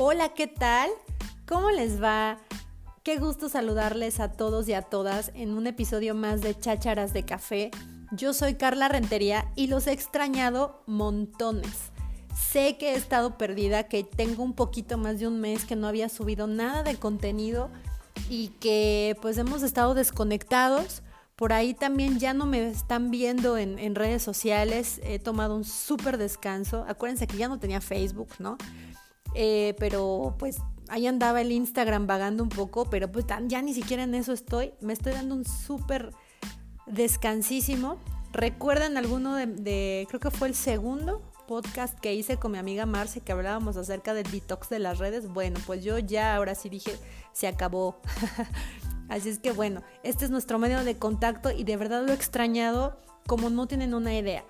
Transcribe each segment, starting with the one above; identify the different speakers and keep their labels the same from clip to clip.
Speaker 1: Hola, ¿qué tal? ¿Cómo les va? Qué gusto saludarles a todos y a todas en un episodio más de Chácharas de Café. Yo soy Carla Rentería y los he extrañado montones. Sé que he estado perdida, que tengo un poquito más de un mes que no había subido nada de contenido y que pues hemos estado desconectados. Por ahí también ya no me están viendo en, redes sociales. He tomado un súper descanso. Acuérdense que ya no tenía Facebook, ¿no? Eh, pero pues ahí andaba el Instagram vagando un poco, pero pues ya ni siquiera en eso estoy. Me estoy dando un súper descansísimo. ¿Recuerdan alguno de, creo que fue el segundo podcast que hice con mi amiga Marce que hablábamos acerca del detox de las redes? Bueno, pues yo ya ahora sí dije, se acabó. Así es que bueno, este es nuestro medio de contacto y de verdad lo he extrañado como no tienen una idea.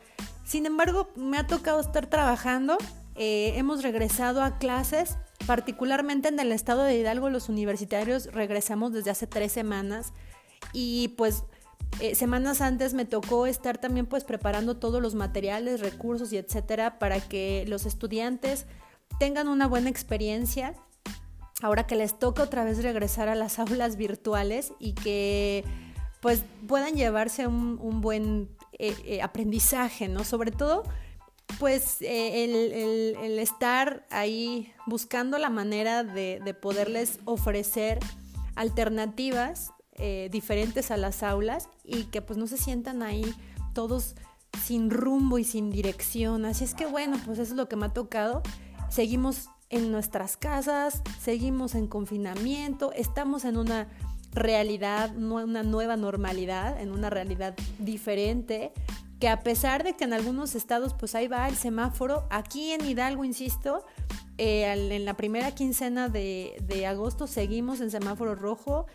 Speaker 1: Sin embargo, me ha tocado estar trabajando eh, hemos regresado a clases, particularmente en el estado de Hidalgo, los universitarios regresamos desde hace tres semanas y pues eh, semanas antes me tocó estar también pues preparando todos los materiales, recursos y etcétera para que los estudiantes tengan una buena experiencia ahora que les toca otra vez regresar a las aulas virtuales y que pues puedan llevarse un, buen eh, aprendizaje, ¿no? Sobre todo pues eh, el, estar ahí buscando la manera de, poderles ofrecer alternativas eh, diferentes a las aulas y que pues no se sientan ahí todos sin rumbo y sin dirección. Así es que bueno, pues eso es lo que me ha tocado. Seguimos en nuestras casas, seguimos en confinamiento, estamos en una realidad, una nueva normalidad, en una realidad diferente que a pesar de que en algunos estados pues ahí va el semáforo, aquí en Hidalgo, insisto, eh, en la primera quincena de, agosto seguimos en semáforo rojo.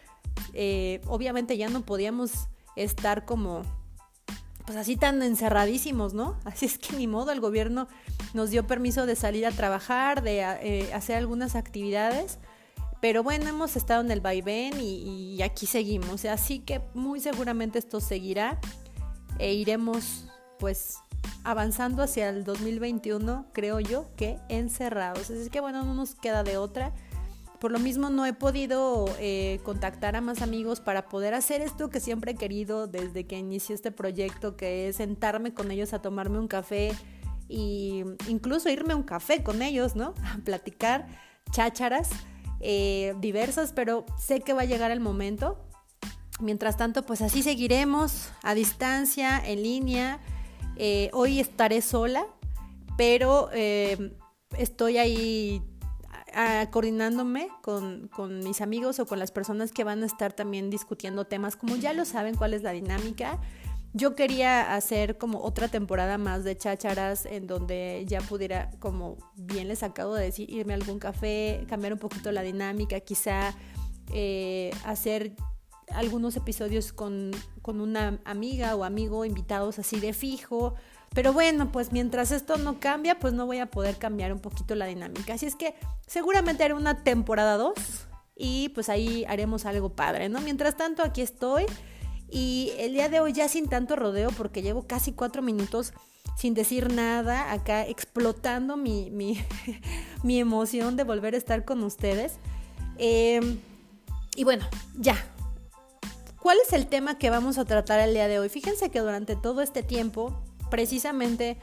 Speaker 1: Eh, obviamente ya no podíamos estar como pues así tan encerradísimos, ¿no? Así es que ni modo, el gobierno nos dio permiso de salir a trabajar, de eh, hacer algunas actividades, pero bueno, hemos estado en el vaivén y aquí seguimos, así que muy seguramente esto seguirá e iremos pues avanzando hacia el 2021, creo yo, que encerrados. Así que bueno, no nos queda de otra. Por lo mismo no he podido eh, contactar a más amigos para poder hacer esto que siempre he querido desde que inicié este proyecto, que es sentarme con ellos a tomarme un café e incluso irme a un café con ellos, ¿no? A platicar chácharas eh, diversas, pero sé que va a llegar el momento Mientras tanto, pues así seguiremos a distancia, en línea. Eh, hoy estaré sola, pero eh, estoy ahí coordinándome con, con, mis amigos o con las personas que van a estar también discutiendo temas. Como ya lo saben cuál es la dinámica, yo quería hacer como otra temporada más de chácharas en donde ya pudiera, como bien les acabo de decir, irme a algún café, cambiar un poquito la dinámica, quizá eh, hacer algunos episodios con, una amiga o amigo invitados así de fijo. Pero bueno, pues mientras esto no cambia, pues no voy a poder cambiar un poquito la dinámica. Así es que seguramente haré una temporada 2 y pues ahí haremos algo padre, ¿no? Mientras tanto, aquí estoy. Y el día de hoy ya sin tanto rodeo, porque llevo casi cuatro minutos sin decir nada, acá explotando mi, mi, emoción de volver a estar con ustedes. Em, y bueno, ya, ¿Cuál es el tema que vamos a tratar el día de hoy? Fíjense que durante todo este tiempo, precisamente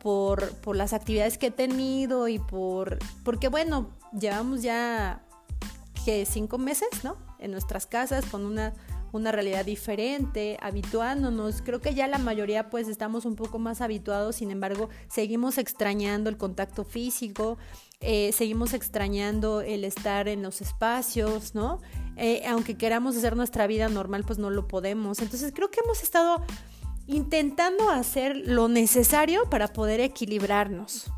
Speaker 1: por, las actividades que he tenido y por, porque bueno, llevamos ya que cinco meses, ¿no? En nuestras casas con una, una realidad diferente, habituándonos. Creo que ya la mayoría pues estamos un poco más habituados, sin embargo, seguimos extrañando el contacto físico, eh, seguimos extrañando el estar en los espacios, ¿no? Eh, aunque queramos hacer nuestra vida normal, pues no lo podemos. Entonces creo que hemos estado intentando hacer lo necesario para poder equilibrarnos.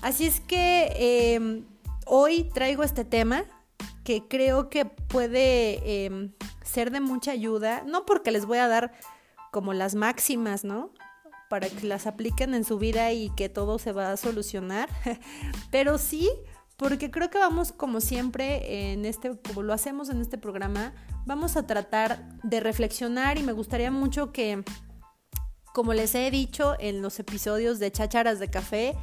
Speaker 1: Así es que em, hoy traigo este tema que creo que puede em, ser de mucha ayuda, no porque les voy a dar como las máximas, ¿no? Para que las apliquen en su vida y que todo se va a solucionar, pero sí porque creo que vamos como siempre en este como lo hacemos en este programa, vamos a tratar de reflexionar y me gustaría mucho que como les he dicho en los episodios de Chácharas de café,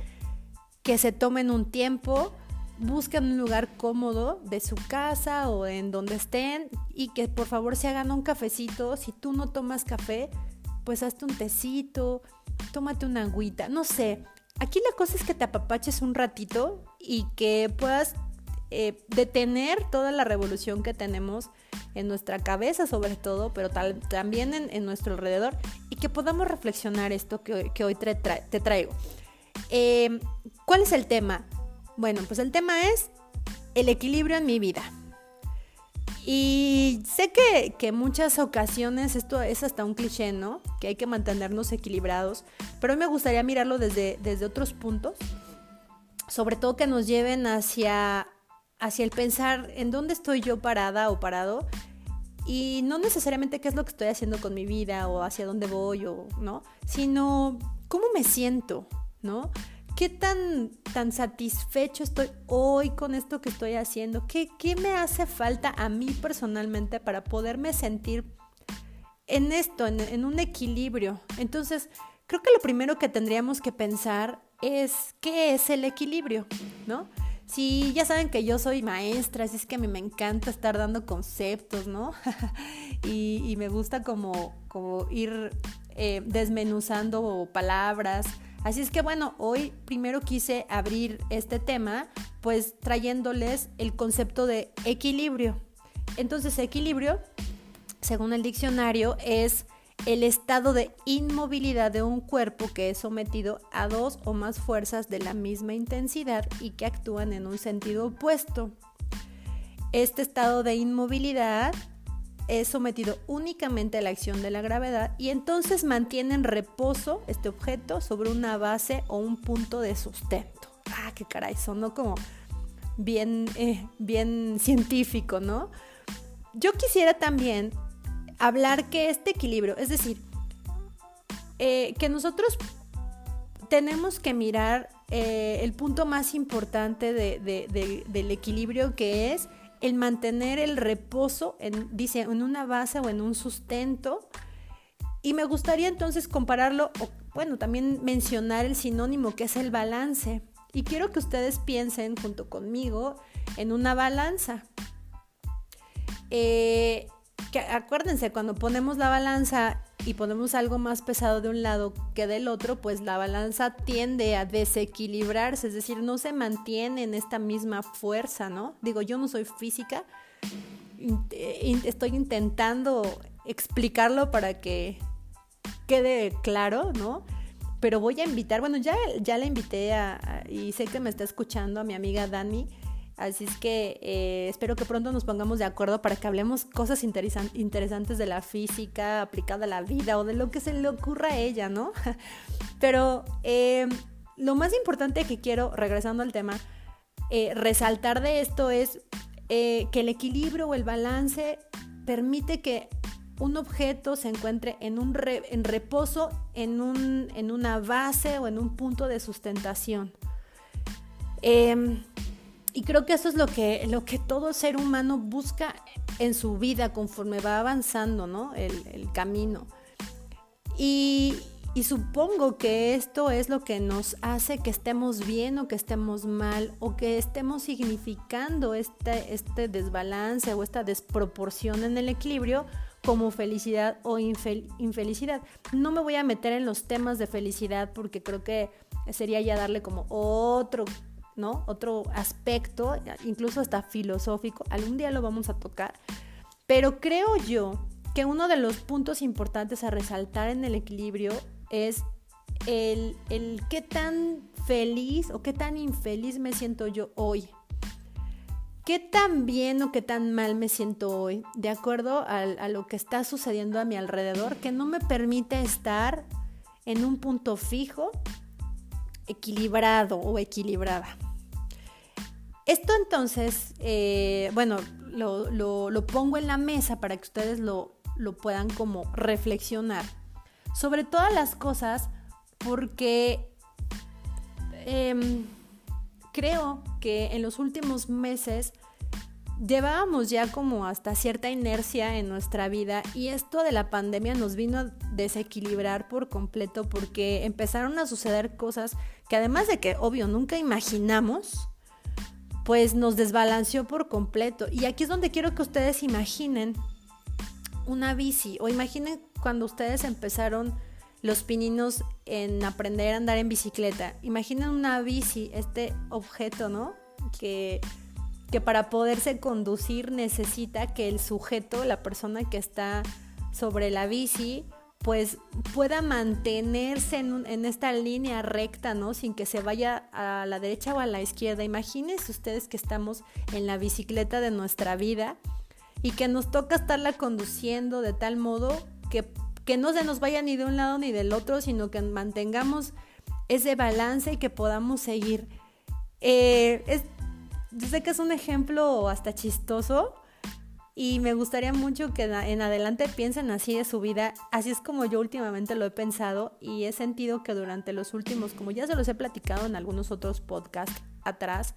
Speaker 1: que se tomen un tiempo busquen un lugar cómodo de su casa o en donde estén y que por favor se hagan un cafecito. Si tú no tomas café, pues hazte un tecito, tómate una agüita, no sé. Aquí la cosa es que te apapaches un ratito y que puedas eh, detener toda la revolución que tenemos en nuestra cabeza sobre todo, pero también en, nuestro alrededor y que podamos reflexionar esto que, hoy te, traigo. Eh, ¿Cuál es el tema? Bueno, pues el tema es el equilibrio en mi vida. Y sé que, que muchas ocasiones esto es hasta un cliché, ¿no? Que hay que mantenernos equilibrados, pero me gustaría mirarlo desde, desde otros puntos, sobre todo que nos lleven hacia, hacia el pensar en dónde estoy yo parada o parado y no necesariamente qué es lo que estoy haciendo con mi vida o hacia dónde voy o no, sino cómo me siento, ¿no? ¿Qué tan, tan satisfecho estoy hoy con esto que estoy haciendo? ¿Qué, ¿Qué me hace falta a mí personalmente para poderme sentir en esto, en, en un equilibrio? Entonces, creo que lo primero que tendríamos que pensar es qué es el equilibrio, ¿no? Si ya saben que yo soy maestra, así es que a mí me encanta estar dando conceptos, ¿no? y, y, me gusta como, como ir eh, desmenuzando palabras, Así es que bueno, hoy primero quise abrir este tema pues trayéndoles el concepto de equilibrio. Entonces equilibrio, según el diccionario, es el estado de inmovilidad de un cuerpo que es sometido a dos o más fuerzas de la misma intensidad y que actúan en un sentido opuesto. Este estado de inmovilidad es sometido únicamente a la acción de la gravedad y entonces mantiene en reposo este objeto sobre una base o un punto de sustento. Ah, qué caray, sonó como bien, eh, bien científico, ¿no? Yo quisiera también hablar que este equilibrio, es decir, eh, que nosotros tenemos que mirar eh, el punto más importante del equilibrio que es el mantener el reposo, en, dice, en una base o en un sustento. Y me gustaría entonces compararlo, o bueno, también mencionar el sinónimo que es el balance. Y quiero que ustedes piensen junto conmigo en una balanza. Eh, acuérdense, cuando ponemos la balanza y ponemos algo más pesado de un lado que del otro, pues la balanza tiende a desequilibrarse, es decir, no se mantiene en esta misma fuerza, ¿no? Digo, yo no soy física, estoy intentando explicarlo para que quede claro, ¿no? Pero voy a invitar, bueno, ya, ya la invité a, y sé que me está escuchando a mi amiga Dani, Así es que eh, espero que pronto nos pongamos de acuerdo para que hablemos cosas interesantes de la física aplicada a la vida o de lo que se le ocurra a ella, ¿no? Pero eh, lo más importante que quiero, regresando al tema, eh, resaltar de esto es que el equilibrio o el balance permite que un objeto se encuentre en, un reposo en, un, en una base o en un punto de sustentación. Y creo que eso es lo que, lo que todo ser humano busca en su vida conforme va avanzando, ¿no? El, camino. Y, supongo que esto es lo que nos hace que estemos bien o que estemos mal o que estemos significando este, este desbalance o esta desproporción en el equilibrio como felicidad o infelicidad. No me voy a meter en los temas de felicidad porque creo que sería ya darle como otro ¿no? Otro aspecto, incluso hasta filosófico, algún día lo vamos a tocar, pero creo yo que uno de los puntos importantes a resaltar en el equilibrio es el, el qué tan feliz o qué tan infeliz me siento yo hoy. ¿Qué tan bien o qué tan mal me siento hoy? De acuerdo a, a, lo que está sucediendo a mi alrededor, que no me permite estar en un punto fijo, equilibrado o equilibrada. Esto entonces, eh, bueno, lo, pongo en la mesa para que ustedes lo, puedan como reflexionar sobre todas las cosas porque em, creo que en los últimos meses llevábamos ya como hasta cierta inercia en nuestra vida y esto de la pandemia nos vino a desequilibrar por completo porque empezaron a suceder cosas que además de que obvio nunca imaginamos, pues nos desbalanceó por completo. Y aquí es donde quiero que ustedes imaginen una bici o imaginen cuando ustedes empezaron los pininos en aprender a andar en bicicleta. Imaginen una bici, este objeto, ¿no? Que, que para poderse conducir necesita que el sujeto, la persona que está sobre la bici, pues pueda mantenerse en, en, esta línea recta, ¿no? Sin que se vaya a la derecha o a la izquierda. Imagínense ustedes que estamos en la bicicleta de nuestra vida y que nos toca estarla conduciendo de tal modo que, que no se nos vaya ni de un lado ni del otro, sino que mantengamos ese balance y que podamos seguir. Eh, es, yo sé que es un ejemplo hasta chistoso, y me gustaría mucho que en adelante piensen así de su vida. Así es como yo últimamente lo he pensado y he sentido que durante los últimos, como ya se los he platicado en algunos otros podcasts atrás,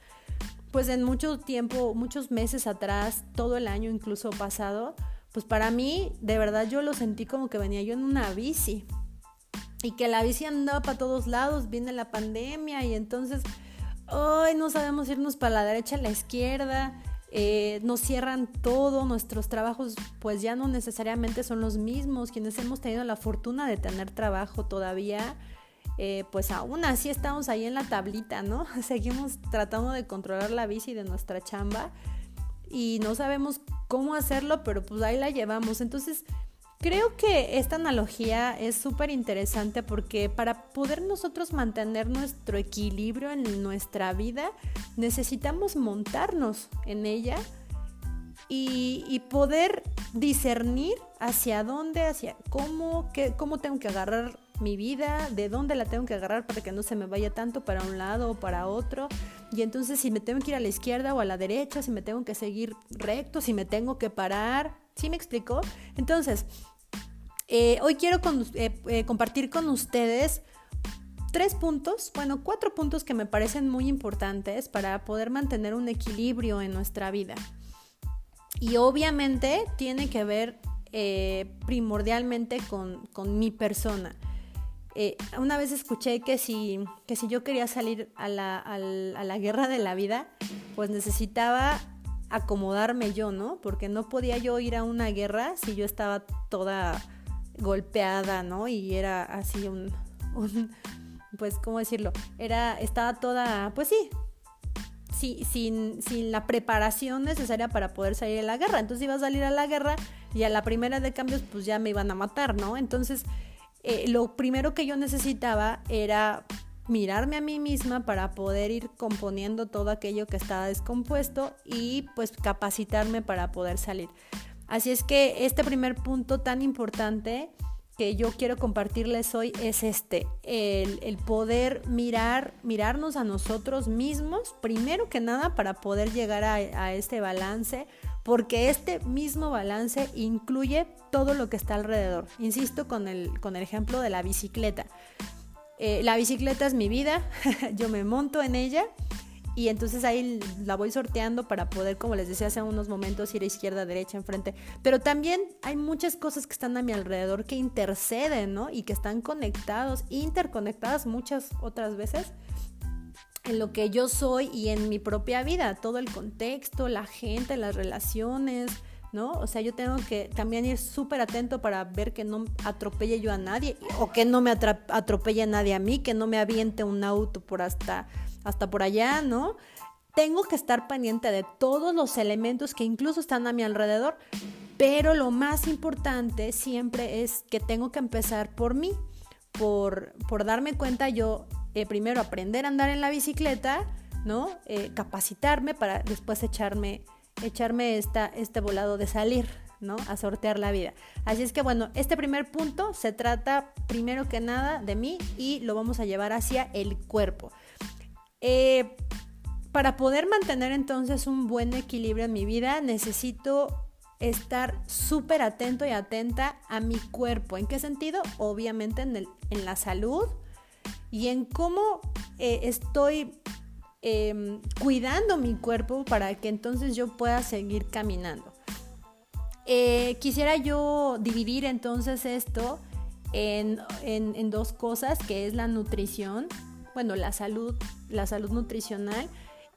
Speaker 1: pues en mucho tiempo, muchos meses atrás, todo el año incluso pasado, pues para mí de verdad yo lo sentí como que venía yo en una bici y que la bici andaba para todos lados, viene la pandemia y entonces hoy no sabemos irnos para la derecha, la izquierda eh, nos cierran todo, nuestros trabajos pues ya no necesariamente son los mismos, quienes hemos tenido la fortuna de tener trabajo todavía, eh, pues aún así estamos ahí en la tablita, ¿no? Seguimos tratando de controlar la bici de nuestra chamba y no sabemos cómo hacerlo, pero pues ahí la llevamos. Entonces, Creo que esta analogía es súper interesante porque para poder nosotros mantener nuestro equilibrio en nuestra vida necesitamos montarnos en ella y, poder discernir hacia dónde, hacia cómo, qué, cómo tengo que agarrar mi vida, de dónde la tengo que agarrar para que no se me vaya tanto para un lado o para otro. Y entonces si me tengo que ir a la izquierda o a la derecha, si me tengo que seguir recto, si me tengo que parar. ¿Sí me explico? Entonces, eh, hoy quiero eh, eh, compartir con ustedes tres puntos, bueno, cuatro puntos que me parecen muy importantes para poder mantener un equilibrio en nuestra vida. Y obviamente tiene que ver primordialmente con, mi persona. una vez escuché que si, que si yo quería salir a la, a la guerra de la vida, pues necesitaba acomodarme yo, ¿no? Porque no podía yo ir a una guerra si yo estaba toda golpeada, ¿no? Y era así un, pues, ¿cómo decirlo? Era, estaba toda, pues sí, sí sin, sin, la preparación necesaria para poder salir a la guerra. Entonces iba a salir a la guerra y a la primera de cambios, pues ya me iban a matar, ¿no? Entonces, eh, lo primero que yo necesitaba era mirarme a mí misma para poder ir componiendo todo aquello que estaba descompuesto y pues capacitarme para poder salir. Así es que este primer punto tan importante que yo quiero compartirles hoy es este, el, poder mirar, mirarnos a nosotros mismos, primero que nada, para poder llegar a, este balance, porque este mismo balance incluye todo lo que está alrededor. Insisto con el, con el ejemplo de la bicicleta. Eh, la bicicleta es mi vida, yo me monto en ella y entonces ahí la voy sorteando para poder, como les decía hace unos momentos, ir a izquierda, derecha, enfrente. Pero también hay muchas cosas que están a mi alrededor que interceden, ¿no? Y que están conectados, interconectadas muchas otras veces en lo que yo soy y en mi propia vida, todo el contexto, la gente, las relaciones, ¿no? O sea, yo tengo que también ir súper atento para ver que no atropelle yo a nadie o que no me atropelle nadie a mí, que no me aviente un auto por hasta hasta por allá, ¿no? Tengo que estar pendiente de todos los elementos que incluso están a mi alrededor, pero lo más importante siempre es que tengo que empezar por mí, por, por darme cuenta yo, eh, primero aprender a andar en la bicicleta, ¿no? Eh, capacitarme para después echarme, echarme esta, este volado de salir, ¿no? A sortear la vida. Así es que bueno, este primer punto se trata primero que nada de mí y lo vamos a llevar hacia el cuerpo. Eh, para poder mantener entonces un buen equilibrio en mi vida, necesito estar súper atento y atenta a mi cuerpo. ¿En qué sentido? Obviamente en, la salud y en cómo eh, estoy em, cuidando mi cuerpo para que entonces yo pueda seguir caminando. Eh, quisiera yo dividir entonces esto en, en dos cosas, que es la nutrición bueno, la salud, la salud nutricional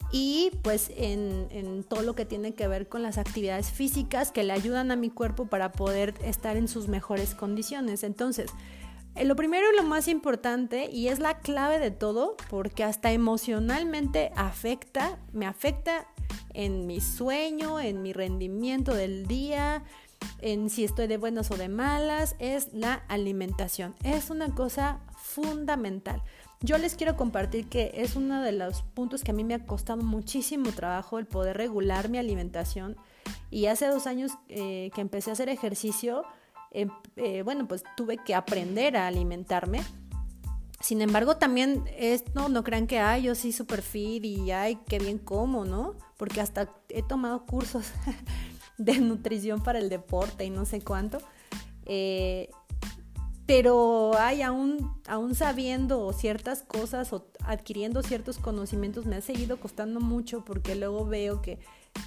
Speaker 1: y pues en, todo lo que tiene que ver con las actividades físicas que le ayudan a mi cuerpo para poder estar en sus mejores condiciones. Entonces, lo primero y lo más importante, y es la clave de todo, porque hasta emocionalmente afecta, me afecta en mi sueño, en mi rendimiento del día, en si estoy de buenas o de malas, es la alimentación. Es una cosa fundamental. Yo les quiero compartir que es uno de los puntos que a mí me ha costado muchísimo trabajo el poder regular mi alimentación. Y hace dos años eh, que empecé a hacer ejercicio, em, eh, bueno, pues tuve que aprender a alimentarme. Sin embargo, también esto no crean que, ay, yo sí super fit y ay, qué bien como, ¿no? Porque hasta he tomado cursos de nutrición para el deporte y no sé cuánto. Eh, pero hay aún, aún sabiendo ciertas cosas o adquiriendo ciertos conocimientos me ha seguido costando mucho porque luego veo que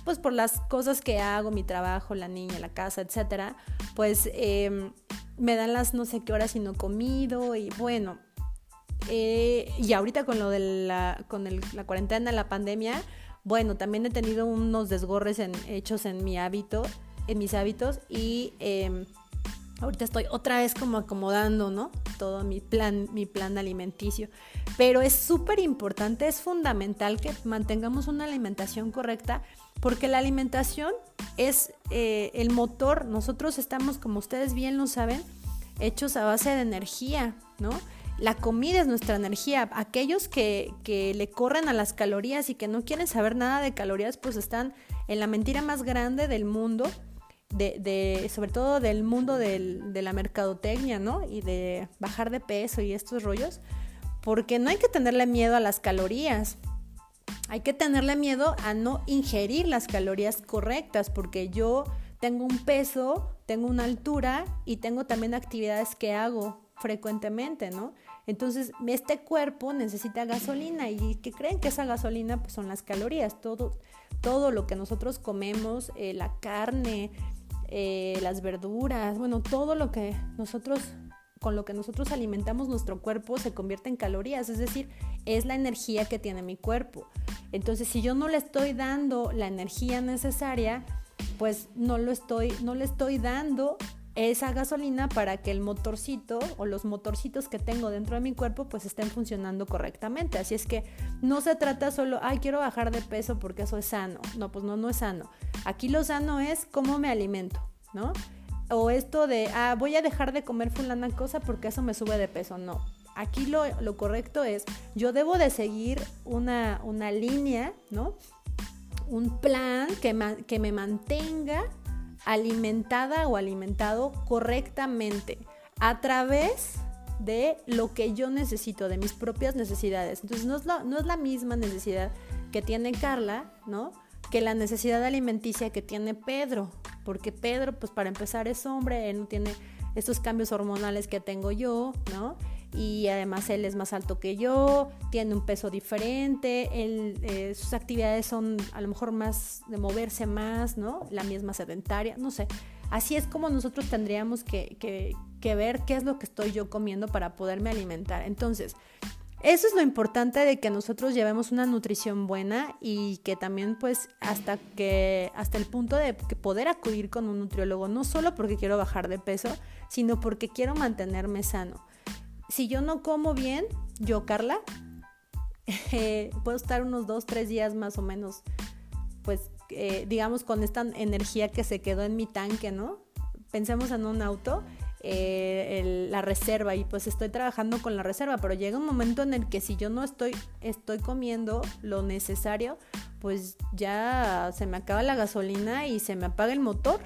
Speaker 1: pues por las cosas que hago, mi trabajo, la niña, la casa, etcétera, pues em, me dan las no sé qué horas y no comido y bueno, eh, y ahorita con lo de la, con la cuarentena, la pandemia, bueno, también he tenido unos desgorres en, hechos en mi hábito, en mis hábitos y em, Ahorita estoy otra vez como acomodando, ¿no? Todo mi plan, mi plan alimenticio. Pero es súper importante, es fundamental que mantengamos una alimentación correcta porque la alimentación es eh, el motor. Nosotros estamos, como ustedes bien lo saben, hechos a base de energía, ¿no? La comida es nuestra energía. Aquellos que, le corren a las calorías y que no quieren saber nada de calorías, pues están en la mentira más grande del mundo de, sobre todo del mundo del, de la mercadotecnia, ¿no? Y de bajar de peso y estos rollos, porque no hay que tenerle miedo a las calorías. Hay que tenerle miedo a no ingerir las calorías correctas, porque yo tengo un peso, tengo una altura y tengo también actividades que hago frecuentemente, ¿no? Entonces, este cuerpo necesita gasolina y ¿qué creen que esa gasolina? Pues son las calorías, todo, todo lo que nosotros comemos, eh, la carne, eh, las verduras, bueno, todo lo que nosotros, con lo que nosotros alimentamos nuestro cuerpo se convierte en calorías, es decir, es la energía que tiene mi cuerpo. Entonces, si yo no le estoy dando la energía necesaria, pues no lo estoy, no le estoy dando esa gasolina para que el motorcito o los motorcitos que tengo dentro de mi cuerpo pues estén funcionando correctamente. Así es que no se trata solo, ay, quiero bajar de peso porque eso es sano. No, pues no, no es sano. Aquí lo sano es cómo me alimento, ¿no? O esto de, ah, voy a dejar de comer fulana cosa porque eso me sube de peso. No. Aquí lo, lo correcto es, yo debo de seguir una, una línea, ¿no? Un plan que, que me mantenga alimentada o alimentado correctamente a través de lo que yo necesito, de mis propias necesidades. Entonces no es, la, no es la misma necesidad que tiene Carla, ¿no? Que la necesidad alimenticia que tiene Pedro, porque Pedro, pues para empezar es hombre, él no tiene estos cambios hormonales que tengo yo, ¿no? y además él es más alto que yo, tiene un peso diferente, él, eh, sus actividades son a lo mejor más de moverse más, ¿no? La misma sedentaria, no sé. Así es como nosotros tendríamos que, ver qué es lo que estoy yo comiendo para poderme alimentar. Entonces, eso es lo importante de que nosotros llevemos una nutrición buena y que también pues hasta que hasta el punto de poder acudir con un nutriólogo no solo porque quiero bajar de peso, sino porque quiero mantenerme sano si yo no como bien, yo, Carla, eh, puedo estar unos dos, tres días más o menos, pues, eh, digamos, con esta energía que se quedó en mi tanque, ¿no? Pensemos en un auto, eh, la reserva, y pues estoy trabajando con la reserva, pero llega un momento en el que si yo no estoy, estoy comiendo lo necesario, pues ya se me acaba la gasolina y se me apaga el motor.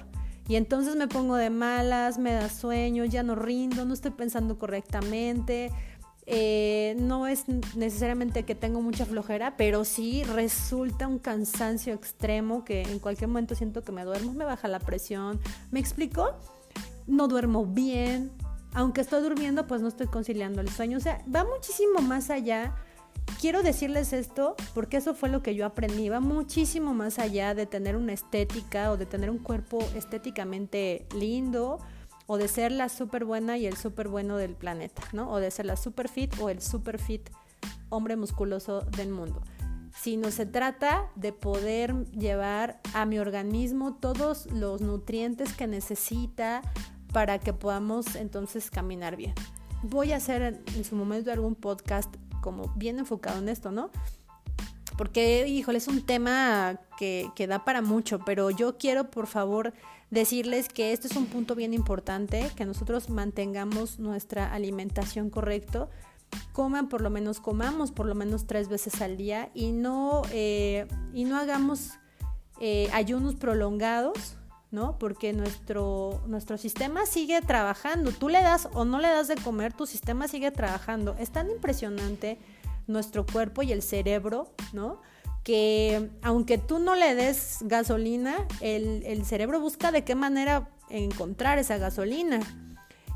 Speaker 1: Y entonces me pongo de malas, me da sueño, ya no rindo, no estoy pensando correctamente. Eh, no es necesariamente que tengo mucha flojera, pero sí resulta un cansancio extremo que en cualquier momento siento que me duermo, me baja la presión. ¿Me explico? No duermo bien. Aunque estoy durmiendo, pues no estoy conciliando el sueño. O sea, va muchísimo más allá quiero decirles esto porque eso fue lo que yo aprendí. Va muchísimo más allá de tener una estética o de tener un cuerpo estéticamente lindo o de ser la súper buena y el súper bueno del planeta, ¿no? O de ser la super fit o el super fit hombre musculoso del mundo. sino se trata de poder llevar a mi organismo todos los nutrientes que necesita para que podamos entonces caminar bien. Voy a hacer en su momento algún podcast como bien enfocado en esto, ¿no? Porque, híjole, es un tema que, que da para mucho, pero yo quiero, por favor, decirles que este es un punto bien importante, que nosotros mantengamos nuestra alimentación correcto, coman por lo menos, comamos por lo menos tres veces al día y no, eh, y no hagamos eh, ayunos prolongados, ¿no? Porque nuestro, nuestro sistema sigue trabajando. Tú le das o no le das de comer, tu sistema sigue trabajando. Es tan impresionante nuestro cuerpo y el cerebro, ¿no? Que aunque tú no le des gasolina, el, el cerebro busca de qué manera encontrar esa gasolina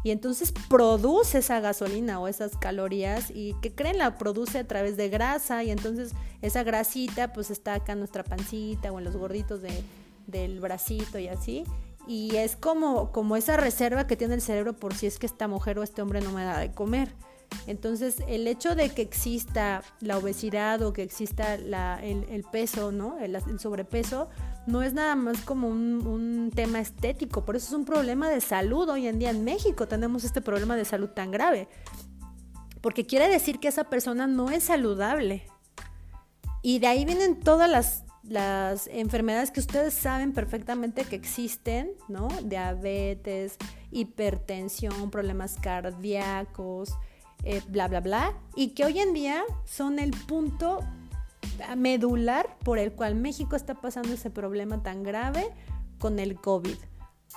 Speaker 1: y entonces produce esa gasolina o esas calorías y que creen la produce a través de grasa y entonces esa grasita pues está acá en nuestra pancita o en los gorditos de, del bracito y así y es como, como esa reserva que tiene el cerebro por si es que esta mujer o este hombre no me da de comer. Entonces, el hecho de que exista la obesidad o que exista el, peso, ¿no? El, sobrepeso, no es nada más como un, un, tema estético, por eso es un problema de salud. Hoy en día en México tenemos este problema de salud tan grave, porque quiere decir que esa persona no es saludable. Y de ahí vienen todas las, las enfermedades que ustedes saben perfectamente que existen, ¿no? Diabetes, hipertensión, problemas cardíacos, eh, bla, bla, bla, y que hoy en día son el punto medular por el cual México está pasando ese problema tan grave con el COVID.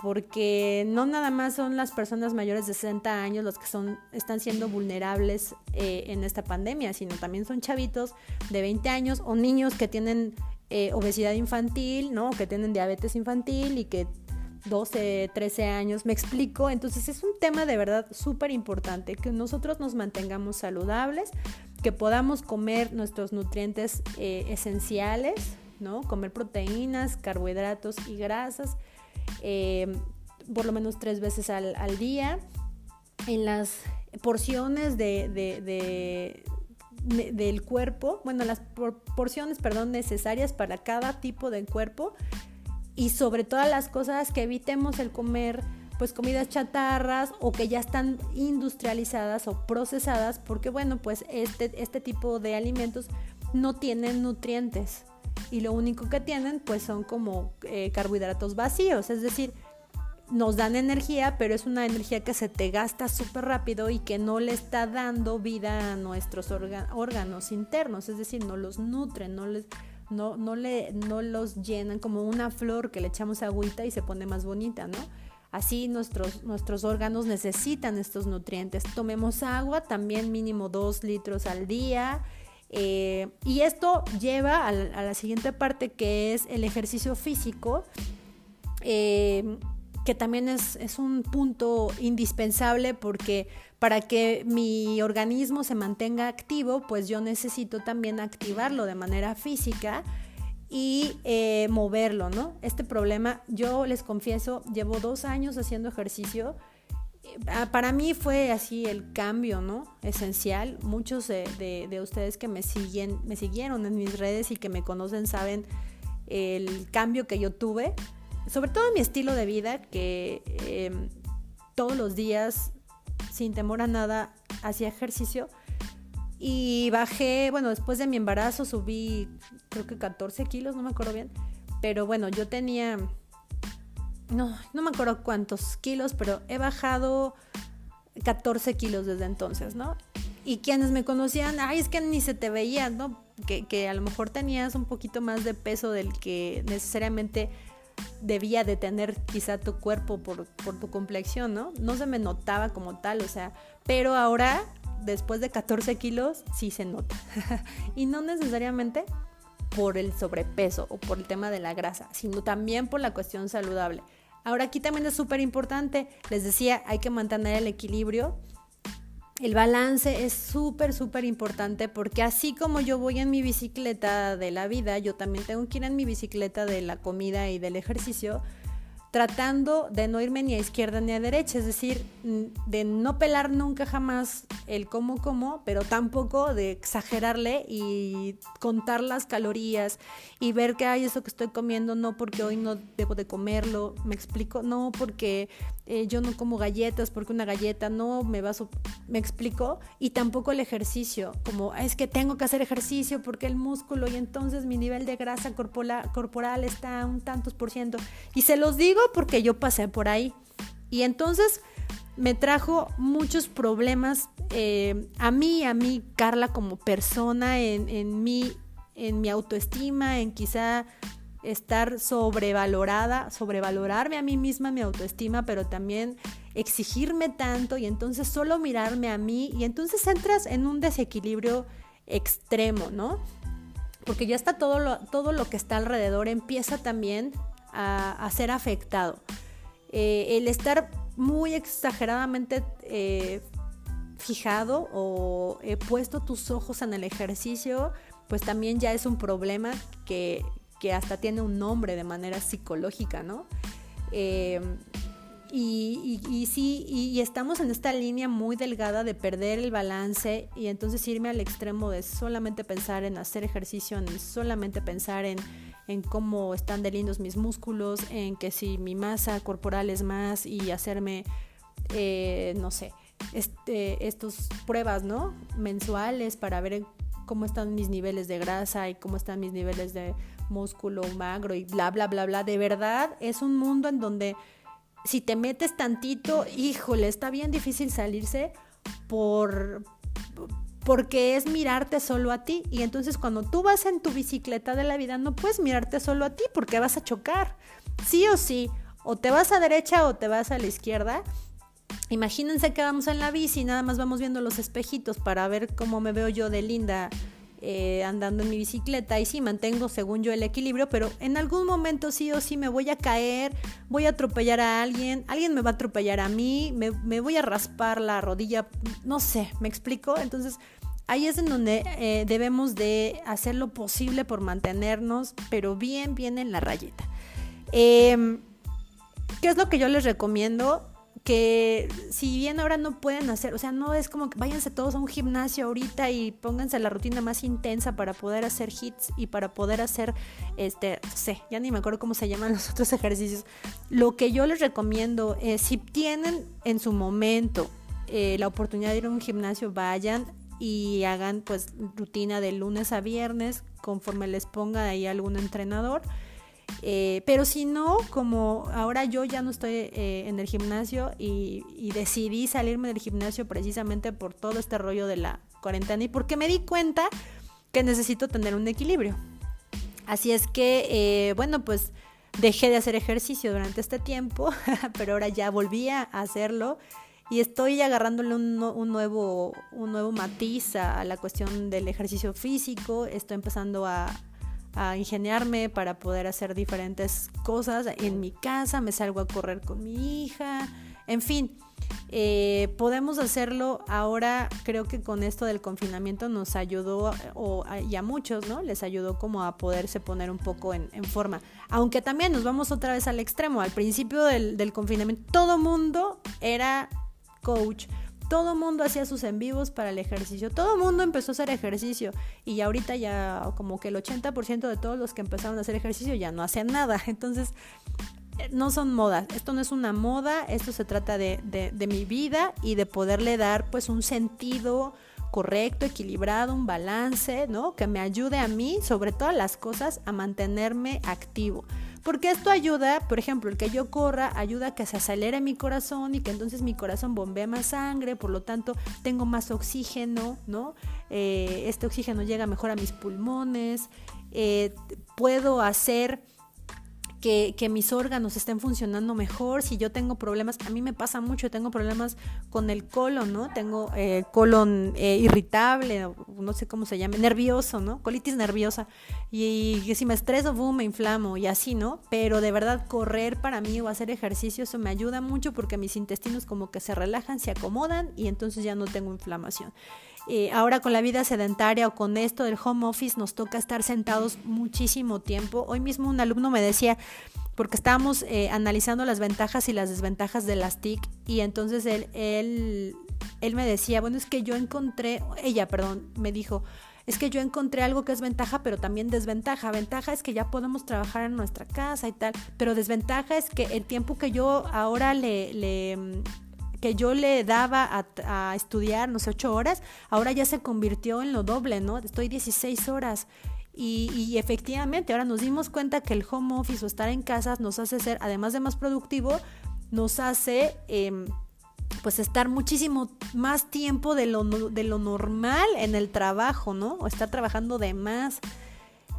Speaker 1: Porque no nada más son las personas mayores de 60 años los que son, están siendo vulnerables eh, en esta pandemia, sino también son chavitos de 20 años o niños que tienen eh, obesidad infantil, ¿no? que tienen diabetes infantil y que 12, 13 años, me explico. Entonces es un tema de verdad súper importante, que nosotros nos mantengamos saludables, que podamos comer nuestros nutrientes eh, esenciales, ¿no? Comer proteínas, carbohidratos y grasas, eh, por lo menos tres veces al, día. En las porciones de, del cuerpo, bueno, las porciones, perdón, necesarias para cada tipo de cuerpo y sobre todas las cosas que evitemos el comer pues comidas chatarras o que ya están industrializadas o procesadas porque bueno pues este, este tipo de alimentos no tienen nutrientes y lo único que tienen pues son como eh, carbohidratos vacíos es decir nos dan energía pero es una energía que se te gasta súper rápido y que no le está dando vida a nuestros órganos internos es decir no los nutren no les no, no, le, no los llenan como una flor que le echamos agüita y se pone más bonita, ¿no? Así nuestros, nuestros órganos necesitan estos nutrientes. Tomemos agua, también mínimo dos litros al día. Eh, y esto lleva a la, siguiente parte que es el ejercicio físico. Eh, que también es, un punto indispensable porque para que mi organismo se mantenga activo, pues yo necesito también activarlo de manera física y eh, moverlo, ¿no? Este problema, yo les confieso, llevo dos años haciendo ejercicio. Ah, para mí fue así el cambio, ¿no? Esencial. Muchos de, de ustedes que me siguen, me siguieron en mis redes y que me conocen saben el cambio que yo tuve sobre todo mi estilo de vida, que em, todos los días, sin temor a nada, hacía ejercicio. Y bajé, bueno, después de mi embarazo subí creo que 14 kilos, no me acuerdo bien. Pero bueno, yo tenía, no, no me acuerdo cuántos kilos, pero he bajado 14 kilos desde entonces, ¿no? Y quienes me conocían, ay, es que ni se te veía, ¿no? Que, que a lo mejor tenías un poquito más de peso del que necesariamente debía de tener quizá tu cuerpo por, tu complexión, ¿no? No se me notaba como tal, o sea, pero ahora, después de 14 kilos, sí se nota. y no necesariamente por el sobrepeso o por el tema de la grasa, sino también por la cuestión saludable. Ahora aquí también es súper importante, les decía, hay que mantener el equilibrio el balance es súper, súper importante porque así como yo voy en mi bicicleta de la vida, yo también tengo que ir en mi bicicleta de la comida y del ejercicio. Tratando de no irme ni a izquierda ni a derecha, es decir, de no pelar nunca jamás el cómo como, pero tampoco de exagerarle y contar las calorías y ver que hay eso que estoy comiendo, no porque hoy no debo de comerlo, me explico, no porque eh, yo no como galletas, porque una galleta no me va a... me explico, y tampoco el ejercicio, como es que tengo que hacer ejercicio porque el músculo y entonces mi nivel de grasa corporal, corporal está un tantos por ciento, y se los digo porque yo pasé por ahí. Y entonces me trajo muchos problemas eh, a mí, a mí, Carla, como persona, en, en, en mi autoestima, en quizá estar sobrevalorada, sobrevalorarme a mí misma, mi autoestima, pero también exigirme tanto y entonces solo mirarme a mí y entonces entras en un desequilibrio extremo, ¿no? Porque ya está todo todo lo que está alrededor empieza también a, ser afectado. Eh, el estar muy exageradamente eh, fijado o he puesto tus ojos en el ejercicio, pues también ya es un problema que, hasta tiene un nombre de manera psicológica, ¿no? Eh, y, y, sí, y, estamos en esta línea muy delgada de perder el balance y entonces irme al extremo de solamente pensar en hacer ejercicio, en solamente pensar en en cómo están de lindos mis músculos, en que si mi masa corporal es más y hacerme, eh, no sé, este, estas pruebas, ¿no? Mensuales para ver cómo están mis niveles de grasa y cómo están mis niveles de músculo magro y bla, bla, bla, bla. De verdad es un mundo en donde si te metes tantito, híjole, está bien difícil salirse por, porque es mirarte solo a ti. Y entonces cuando tú vas en tu bicicleta de la vida no puedes mirarte solo a ti porque vas a chocar. Sí o sí, o te vas a derecha o te vas a la izquierda. Imagínense que vamos en la bici y nada más vamos viendo los espejitos para ver cómo me veo yo de linda eh, andando en mi bicicleta y sí mantengo según yo el equilibrio, pero en algún momento sí o sí me voy a caer, voy a atropellar a alguien, alguien me va a atropellar a mí, me, me voy a raspar la rodilla, no sé, ¿me explico? Entonces ahí es en donde eh, debemos de hacer lo posible por mantenernos, pero bien, bien en la rayita. Em, ¿Qué es lo que yo les recomiendo? que si bien ahora no pueden hacer, o sea, no es como que váyanse todos a un gimnasio ahorita y pónganse la rutina más intensa para poder hacer hits y para poder hacer, este, no sé, ya ni me acuerdo cómo se llaman los otros ejercicios. Lo que yo les recomiendo es, si tienen en su momento eh, la oportunidad de ir a un gimnasio, vayan y hagan pues rutina de lunes a viernes conforme les ponga ahí algún entrenador eh, pero si no, como ahora yo ya no estoy eh, en el gimnasio y, decidí salirme del gimnasio precisamente por todo este rollo de la cuarentena y porque me di cuenta que necesito tener un equilibrio. Así es que, eh, bueno, pues dejé de hacer ejercicio durante este tiempo, pero ahora ya volví a hacerlo y estoy agarrándole un, nuevo, un nuevo matiz a la cuestión del ejercicio físico, estoy empezando a a ingeniarme para poder hacer diferentes cosas en mi casa, me salgo a correr con mi hija, en fin. Eh, podemos hacerlo ahora, creo que con esto del confinamiento nos ayudó, o, y a muchos, ¿no? Les ayudó como a poderse poner un poco en, forma. Aunque también nos vamos otra vez al extremo. Al principio del, del confinamiento, todo mundo era coach, todo mundo hacía sus en vivos para el ejercicio, todo mundo empezó a hacer ejercicio y ahorita ya como que el 80% de todos los que empezaron a hacer ejercicio ya no hacen nada, entonces eh, no son modas, esto no es una moda, esto se trata de, de mi vida y de poderle dar pues un sentido correcto, equilibrado, un balance, ¿no? Que me ayude a mí, sobre todas las cosas, a mantenerme activo. Porque esto ayuda, por ejemplo, el que yo corra ayuda a que se acelere mi corazón y que entonces mi corazón bombee más sangre, por lo tanto tengo más oxígeno, ¿no? Eh, este oxígeno llega mejor a mis pulmones, eh, puedo hacer que, mis órganos estén funcionando mejor, si yo tengo problemas, a mí me pasa mucho, tengo problemas con el colon, ¿no? Tengo eh, colon eh, irritable, no sé cómo se llama, nervioso, ¿no? Colitis nerviosa. Y, si me estreso, boom, me inflamo y así, ¿no? Pero de verdad correr para mí o hacer ejercicio, eso me ayuda mucho porque mis intestinos como que se relajan, se acomodan y entonces ya no tengo inflamación. Eh, ahora con la vida sedentaria o con esto del home office nos toca estar sentados muchísimo tiempo. Hoy mismo un alumno me decía, porque estábamos eh, analizando las ventajas y las desventajas de las TIC y entonces él, él, él me decía, bueno, es que yo encontré, ella, perdón, me dijo, es que yo encontré algo que es ventaja, pero también desventaja. Ventaja es que ya podemos trabajar en nuestra casa y tal, pero desventaja es que el tiempo que yo ahora le, le que yo le daba a, estudiar, no sé, ocho horas, ahora ya se convirtió en lo doble, ¿no? Estoy 16 horas. Y, efectivamente, ahora nos dimos cuenta que el home office o estar en casa nos hace ser, además de más productivo, nos hace em, pues estar muchísimo más tiempo de lo, de lo normal en el trabajo, ¿no? O estar trabajando de más.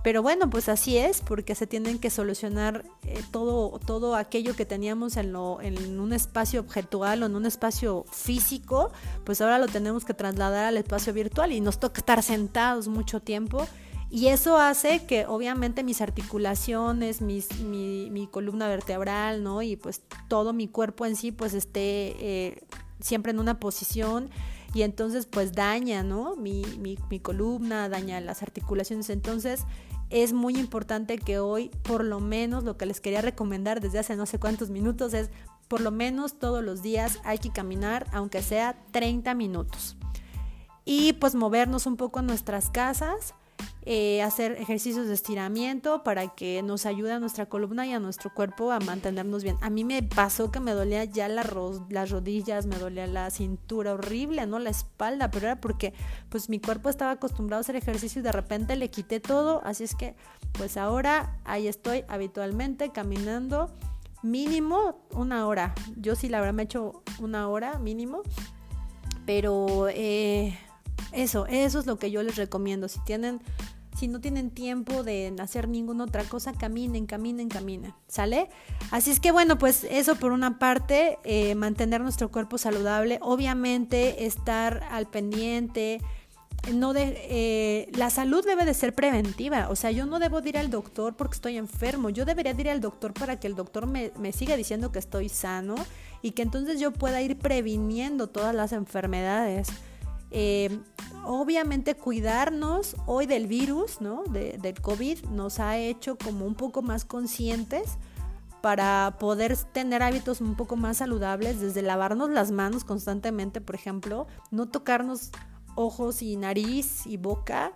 Speaker 1: Pero bueno, pues así es, porque se tienen que solucionar eh, todo, todo aquello que teníamos en, lo, en un espacio objetual o en un espacio físico, pues ahora lo tenemos que trasladar al espacio virtual y nos toca estar sentados mucho tiempo. Y eso hace que obviamente mis articulaciones, mi, mi, columna vertebral, ¿no? Y pues todo mi cuerpo en sí pues esté eh, siempre en una posición y entonces pues daña, ¿no? Mi, mi, mi columna, daña las articulaciones. Entonces es muy importante que hoy, por lo menos, lo que les quería recomendar desde hace no sé cuántos minutos es, por lo menos todos los días hay que caminar, aunque sea 30 minutos. Y pues movernos un poco en nuestras casas eh, hacer ejercicios de estiramiento para que nos ayude a nuestra columna y a nuestro cuerpo a mantenernos bien. A mí me pasó que me dolía ya las rodillas, me dolía la cintura horrible, ¿no? La espalda, pero era porque pues mi cuerpo estaba acostumbrado a hacer ejercicio y de repente le quité todo, así es que pues ahora ahí estoy habitualmente caminando mínimo una hora. Yo sí la verdad me he hecho una hora mínimo, pero eh, eso, eso es lo que yo les recomiendo. Si tienen si no tienen tiempo de hacer ninguna otra cosa, caminen, caminen, caminen, ¿sale? Así es que bueno, pues eso por una parte, eh, mantener nuestro cuerpo saludable, obviamente estar al pendiente, no de, eh, la salud debe de ser preventiva, o sea, yo no debo ir al doctor porque estoy enfermo, yo debería ir al doctor para que el doctor me, me siga diciendo que estoy sano y que entonces yo pueda ir previniendo todas las enfermedades. Eh, obviamente cuidarnos hoy del virus, ¿no? del COVID, nos ha hecho como un poco más conscientes para poder tener hábitos un poco más saludables, desde lavarnos las manos constantemente, por ejemplo, no tocarnos ojos y nariz y boca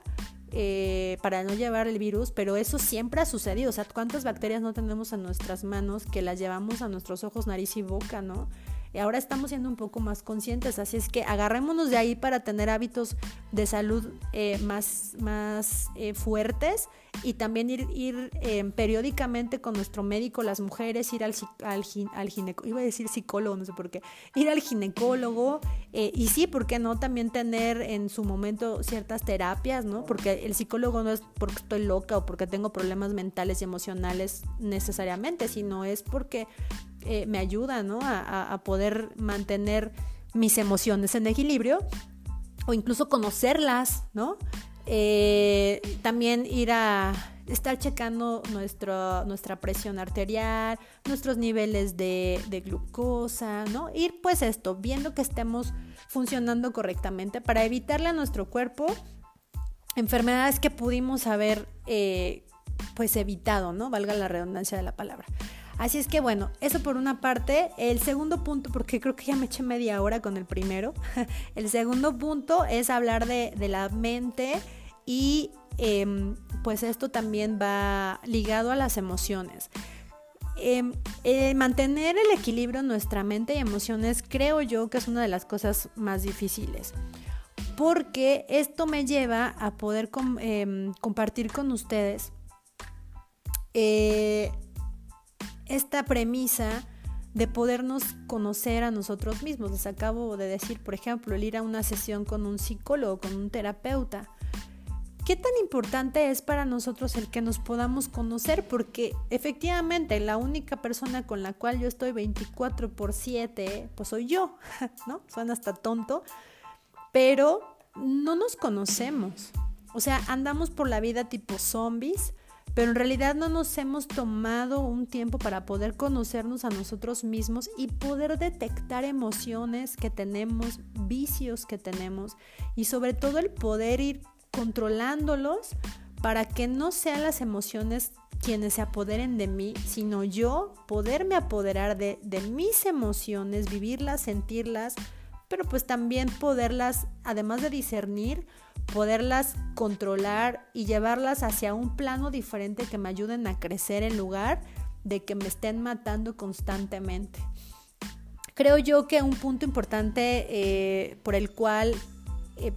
Speaker 1: eh, para no llevar el virus, pero eso siempre ha sucedido. O sea, ¿cuántas bacterias no tenemos en nuestras manos que las llevamos a nuestros ojos, nariz y boca, no? Y ahora estamos siendo un poco más conscientes, así es que agarrémonos de ahí para tener hábitos de salud eh, más, más eh, fuertes y también ir, ir eh, periódicamente con nuestro médico, las mujeres, ir al, al, al ginecólogo, iba a decir psicólogo, no sé por qué, ir al ginecólogo y sí, ¿por qué no? También tener en su momento ciertas terapias, ¿no? Porque el psicólogo no es porque estoy loca o porque tengo problemas mentales y emocionales necesariamente, sino es porque eh, me ayuda ¿no? a, poder mantener mis emociones en equilibrio o incluso conocerlas, ¿no? Eh, también ir a estar checando nuestra presión arterial, nuestros niveles de, de, glucosa, ¿no? Ir pues esto, viendo que estemos funcionando correctamente para evitarle a nuestro cuerpo enfermedades que pudimos haber eh, pues evitado, ¿no? Valga la redundancia de la palabra. Así es que bueno, eso por una parte. El segundo punto, porque creo que ya me eché media hora con el primero, el segundo punto es hablar de, la mente y em, pues esto también va ligado a las emociones. Em, mantener el equilibrio en nuestra mente y emociones creo yo que es una de las cosas más difíciles porque esto me lleva a poder em, compartir con ustedes eh, esta premisa de podernos conocer a nosotros mismos. Les acabo de decir, por ejemplo, el ir a una sesión con un psicólogo, con un terapeuta. ¿Qué tan importante es para nosotros el que nos podamos conocer? Porque efectivamente la única persona con la cual yo estoy 24 por 7, pues soy yo, ¿no? Suena hasta tonto, pero no nos conocemos. O sea, andamos por la vida tipo zombies pero en realidad no nos hemos tomado un tiempo para poder conocernos a nosotros mismos y poder detectar emociones que tenemos, vicios que tenemos y sobre todo el poder ir controlándolos para que no sean las emociones quienes se apoderen de mí, sino yo poderme apoderar de, de mis emociones, vivirlas, sentirlas, pero pues también poderlas, además de discernir, poderlas controlar y llevarlas hacia un plano diferente que me ayuden a crecer en lugar de que me estén matando constantemente. Creo yo que un punto importante eh, por el cual, eh,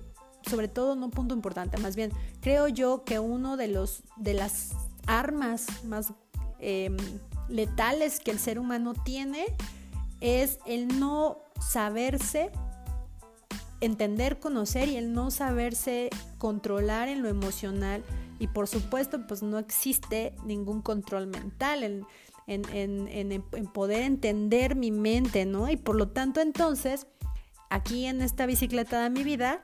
Speaker 1: sobre todo no un punto importante, más bien, creo yo que uno de los de las armas más em, letales que el ser humano tiene es el no saberse entender, conocer y el no saberse controlar en lo emocional. Y por supuesto, pues no existe ningún control mental en, en, poder entender mi mente, ¿no? Y por lo tanto, entonces, aquí en esta bicicleta de mi vida,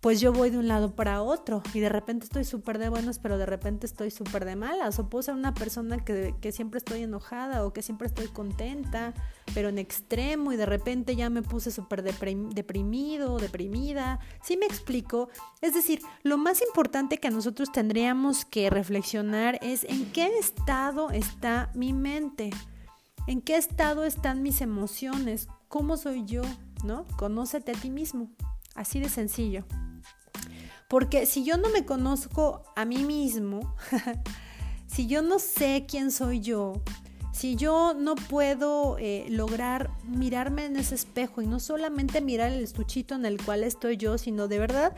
Speaker 1: pues yo voy de un lado para otro y de repente estoy súper de buenas, pero de repente estoy súper de malas. O puedo ser una persona que, que, siempre estoy enojada o que siempre estoy contenta, pero en extremo y de repente ya me puse súper deprimido, deprimida. ¿Sí me explico? Es decir, lo más importante que nosotros tendríamos que reflexionar es en qué estado está mi mente, en qué estado están mis emociones, cómo soy yo, ¿no? Conócete a ti mismo. Así de sencillo. Porque si yo no me conozco a mí mismo, si yo no sé quién soy yo, si yo no puedo eh, lograr mirarme en ese espejo y no solamente mirar el estuchito en el cual estoy yo, sino de verdad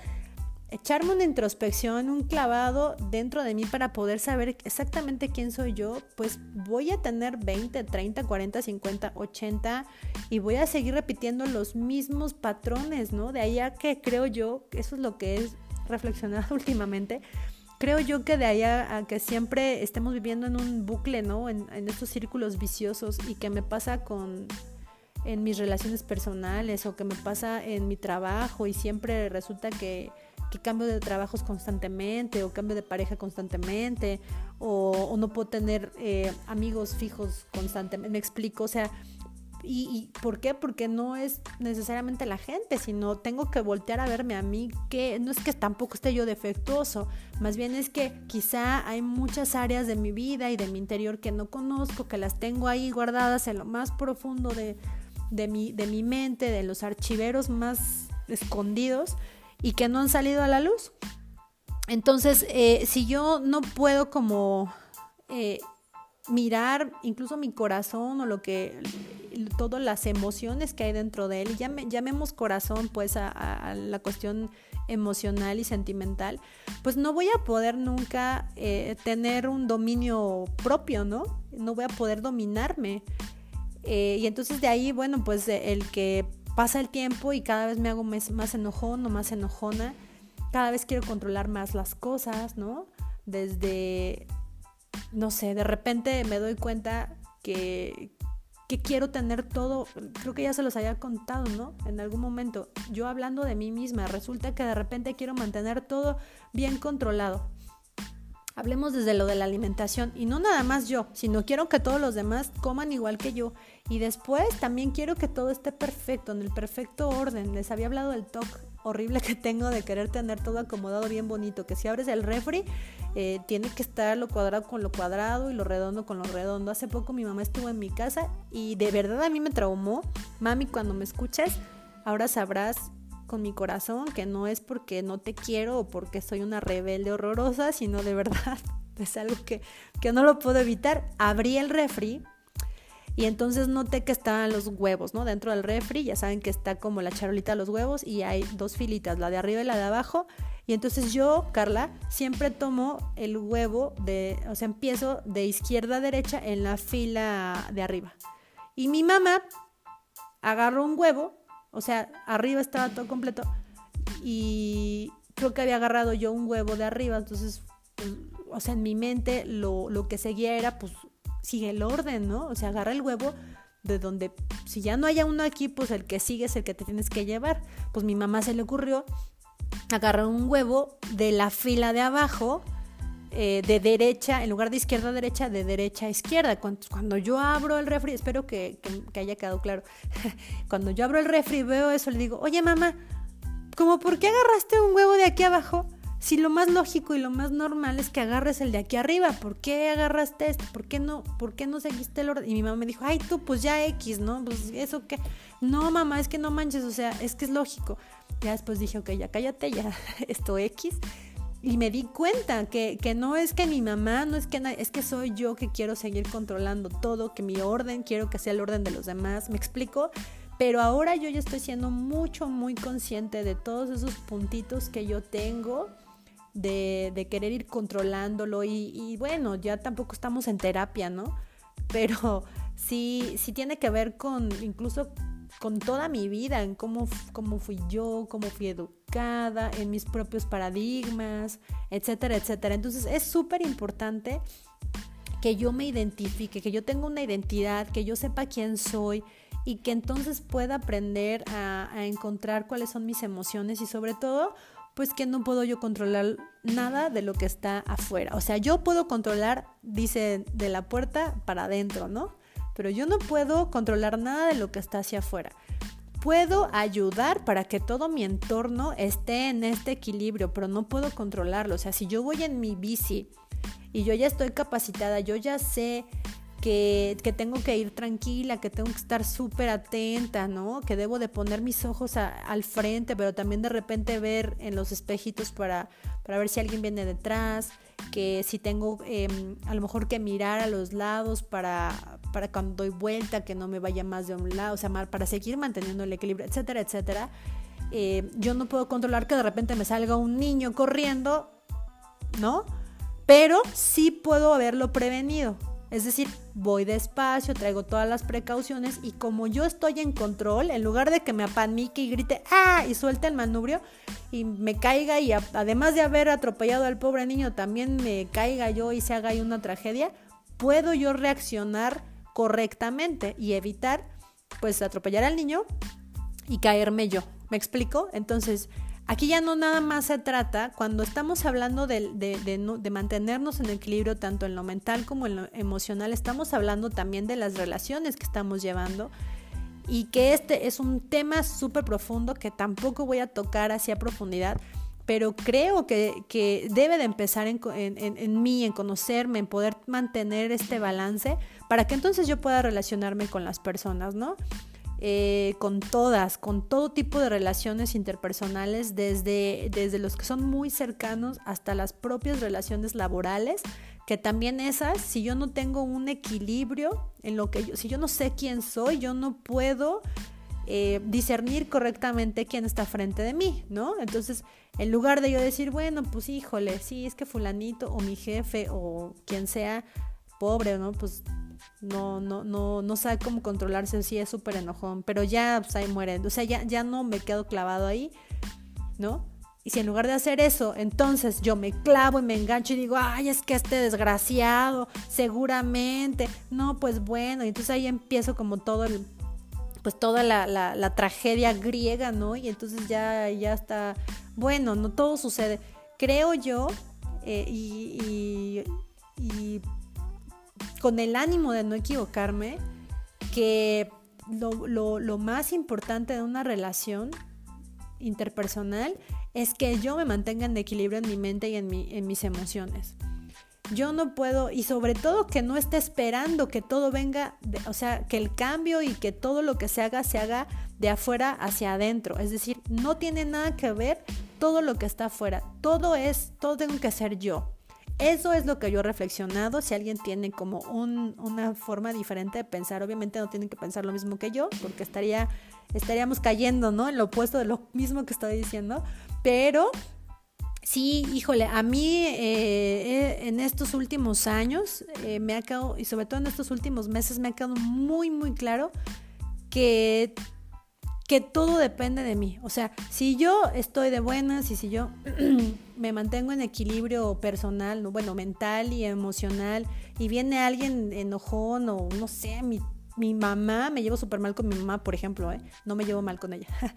Speaker 1: echarme una introspección, un clavado dentro de mí para poder saber exactamente quién soy yo, pues voy a tener 20, 30, 40, 50, 80 y voy a seguir repitiendo los mismos patrones, ¿no? De ahí a que creo yo, eso es lo que es reflexionado últimamente, creo yo que de ahí a, que siempre estemos viviendo en un bucle, ¿no? En, estos círculos viciosos y que me pasa con en mis relaciones personales o que me pasa en mi trabajo y siempre resulta que que cambio de trabajos constantemente o cambio de pareja constantemente o, no puedo tener eh, amigos fijos constantemente. Me explico, o sea, ¿y, por qué? Porque no es necesariamente la gente, sino tengo que voltear a verme a mí, que no es que tampoco esté yo defectuoso, más bien es que quizá hay muchas áreas de mi vida y de mi interior que no conozco, que las tengo ahí guardadas en lo más profundo de, de, mi, de mi mente, de los archiveros más escondidos y que no han salido a la luz. Entonces, eh, si yo no puedo como eh, mirar incluso mi corazón o lo que, todas las emociones que hay dentro de él, llamemos corazón pues a, la cuestión emocional y sentimental, pues no voy a poder nunca eh, tener un dominio propio, ¿no? No voy a poder dominarme. y entonces de ahí, bueno, pues el que pasa el tiempo y cada vez me hago más enojón o más enojona. Cada vez quiero controlar más las cosas, ¿no? Desde, no sé, de repente me doy cuenta que, que quiero tener todo, creo que ya se los había contado, ¿no? En algún momento, yo hablando de mí misma, resulta que de repente quiero mantener todo bien controlado. Hablemos desde lo de la alimentación y no nada más yo, sino quiero que todos los demás coman igual que yo. Y después también quiero que todo esté perfecto, en el perfecto orden. Les había hablado del toque horrible que tengo de querer tener todo acomodado bien bonito, que si abres el refri eh, tiene que estar lo cuadrado con lo cuadrado y lo redondo con lo redondo. Hace poco mi mamá estuvo en mi casa y de verdad a mí me traumó. Mami, cuando me escuches, ahora sabrás con mi corazón, que no es porque no te quiero o porque soy una rebelde horrorosa, sino de verdad es algo que, que no lo puedo evitar. Abrí el refri y entonces noté que estaban los huevos, ¿no? Dentro del refri, ya saben que está como la charolita de los huevos y hay dos filitas, la de arriba y la de abajo. Y entonces yo, Carla, siempre tomo el huevo de, o sea, empiezo de izquierda a derecha en la fila de arriba. Y mi mamá agarró un huevo o sea, arriba estaba todo completo y creo que había agarrado yo un huevo de arriba, entonces, pues, o sea, en mi mente lo, lo que seguía era, pues, sigue el orden, ¿no? O sea, agarra el huevo de donde, si ya no haya uno aquí, pues el que sigue es el que te tienes que llevar. Pues mi mamá se le ocurrió agarrar un huevo de la fila de abajo eh, de derecha, en lugar de izquierda a derecha, de derecha a izquierda. Cuando, yo abro el refri, espero que, que haya quedado claro, cuando yo abro el refri veo eso, le digo, oye mamá, ¿cómo por qué agarraste un huevo de aquí abajo? Si lo más lógico y lo más normal es que agarres el de aquí arriba, ¿por qué agarraste este? ¿Por qué no? ¿Por qué no seguiste el orden? Y mi mamá me dijo, ay, tú, pues ya X, ¿no? Pues eso qué. No, mamá, es que no manches, o sea, es que es lógico. Ya después dije, ok, ya cállate, ya esto X. Y me di cuenta que, que no es que mi mamá, no es que es que soy yo que quiero seguir controlando todo, que mi orden quiero que sea el orden de los demás. ¿Me explico? Pero ahora yo ya estoy siendo mucho, muy consciente de todos esos puntitos que yo tengo de, querer ir controlándolo y, bueno, ya tampoco estamos en terapia, ¿no? Pero sí, sí tiene que ver con incluso con toda mi vida, en cómo, cómo fui yo, cómo fui educada, en mis propios paradigmas, etcétera, etcétera. Entonces es súper importante que yo me identifique, que yo tenga una identidad, que yo sepa quién soy y que entonces pueda aprender a, a encontrar cuáles son mis emociones y sobre todo pues que no puedo yo controlar nada de lo que está afuera. O sea, yo puedo controlar, dice, de la puerta para adentro, ¿no? Pero yo no puedo controlar nada de lo que está hacia afuera. Puedo ayudar para que todo mi entorno esté en este equilibrio, pero no puedo controlarlo. O sea, si yo voy en mi bici y yo ya estoy capacitada, yo ya sé que, tengo que ir tranquila, que tengo que estar súper atenta, ¿no? Que debo de poner mis ojos al frente, pero también de repente ver en los espejitos para, para ver si alguien viene detrás, que si tengo em, a lo mejor que mirar a los lados para, para cuando doy vuelta, que no me vaya más de un lado, o sea, para seguir manteniendo el equilibrio, etcétera, etcétera. Eh, yo no puedo controlar que de repente me salga un niño corriendo, ¿no? Pero sí puedo haberlo prevenido. Es decir, voy despacio, traigo todas las precauciones y como yo estoy en control, en lugar de que me apanique y grite ¡ah! y suelte el manubrio y me caiga y además de haber atropellado al pobre niño también me caiga yo y se haga ahí una tragedia, puedo yo reaccionar correctamente y evitar pues atropellar al niño y caerme yo. ¿Me explico? Entonces, Aquí ya no nada más se trata, cuando estamos hablando de, mantenernos en equilibrio tanto en lo mental como en lo emocional, estamos hablando también de las relaciones que estamos llevando y que este es un tema súper profundo que tampoco voy a tocar hacia profundidad, pero creo que, debe de empezar en, en, mí, en conocerme, en poder mantener este balance para que entonces yo pueda relacionarme con las personas, ¿no? Eh, con todas, con todo tipo de relaciones interpersonales, desde, desde los que son muy cercanos hasta las propias relaciones laborales, que también esas, si yo no tengo un equilibrio en lo que yo, si yo no sé quién soy, yo no puedo eh, discernir correctamente quién está frente de mí, ¿no? Entonces, en lugar de yo decir, bueno, pues híjole, sí, es que fulanito o mi jefe o quien sea, pobre, ¿no? Pues no, no, no, no sabe cómo controlarse, sí es súper enojón, pero ya pues, muere, o sea, ya, ya no me quedo clavado ahí, ¿no? Y si en lugar de hacer eso, entonces yo me clavo y me engancho y digo, ay, es que este desgraciado, seguramente, no, pues bueno, entonces ahí empiezo como todo el, pues toda la, la, tragedia griega, ¿no? Y entonces ya, ya está, bueno, no todo sucede. Creo yo, eh, y con el ánimo de no equivocarme, que lo, más importante de una relación interpersonal es que yo me mantenga en equilibrio en mi mente y en, mis emociones. Yo no puedo, y sobre todo que no esté esperando que todo venga, o sea, que el cambio y que todo lo que se haga se haga de afuera hacia adentro. Es decir, no tiene nada que ver todo lo que está afuera. Todo es, todo tengo que ser yo. Eso es lo que yo he reflexionado. Si alguien tiene como una forma diferente de pensar, obviamente no tienen que pensar lo mismo que yo, porque estaría, estaríamos cayendo, ¿no? En lo opuesto de lo mismo que estoy diciendo. Pero sí, híjole, a mí eh, eh, en estos últimos años eh, me ha quedado, y sobre todo en estos últimos meses, me ha quedado muy, muy claro que que todo depende de mí. O sea, si yo estoy de buenas y si yo me mantengo en equilibrio personal, bueno, mental y emocional, y viene alguien enojón o no sé, mi, mamá, me llevo súper mal con mi mamá, por ejemplo, ¿eh? no me llevo mal con ella.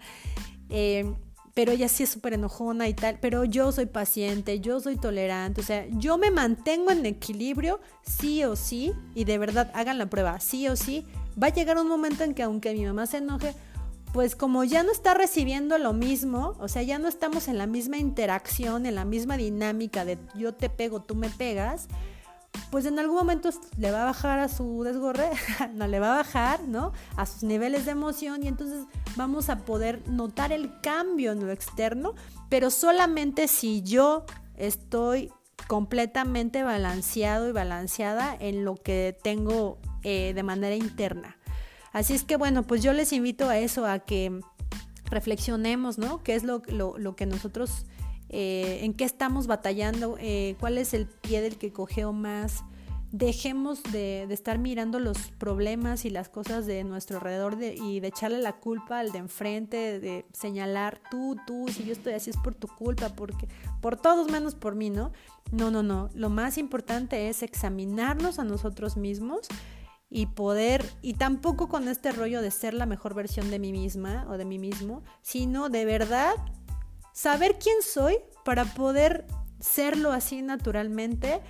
Speaker 1: Eh, pero ella sí es súper enojona y tal, pero yo soy paciente, yo soy tolerante, o sea, yo me mantengo en equilibrio sí o sí, y de verdad hagan la prueba, sí o sí, va a llegar un momento en que aunque mi mamá se enoje, pues como ya no está recibiendo lo mismo, o sea, ya no estamos en la misma interacción, en la misma dinámica de yo te pego, tú me pegas, pues en algún momento le va a bajar a su desgorre, no le va a bajar, ¿no? A sus niveles de emoción y entonces vamos a poder notar el cambio en lo externo, pero solamente si yo estoy completamente balanceado y balanceada en lo que tengo eh, de manera interna. Así es que bueno, pues yo les invito a eso, a que reflexionemos, ¿no? ¿Qué es lo, lo que nosotros eh, en qué estamos batallando, eh, cuál es el pie del que cogeo más. Dejemos de, estar mirando los problemas y las cosas de nuestro alrededor y de echarle la culpa al de enfrente, de señalar tú, tú, si yo estoy así es por tu culpa, porque por todos menos por mí, ¿no? No, no, no. Lo más importante es examinarnos a nosotros mismos y poder, y tampoco con este rollo de ser la mejor versión de mí misma o de mí mismo, sino de verdad saber quién soy para poder serlo así naturalmente,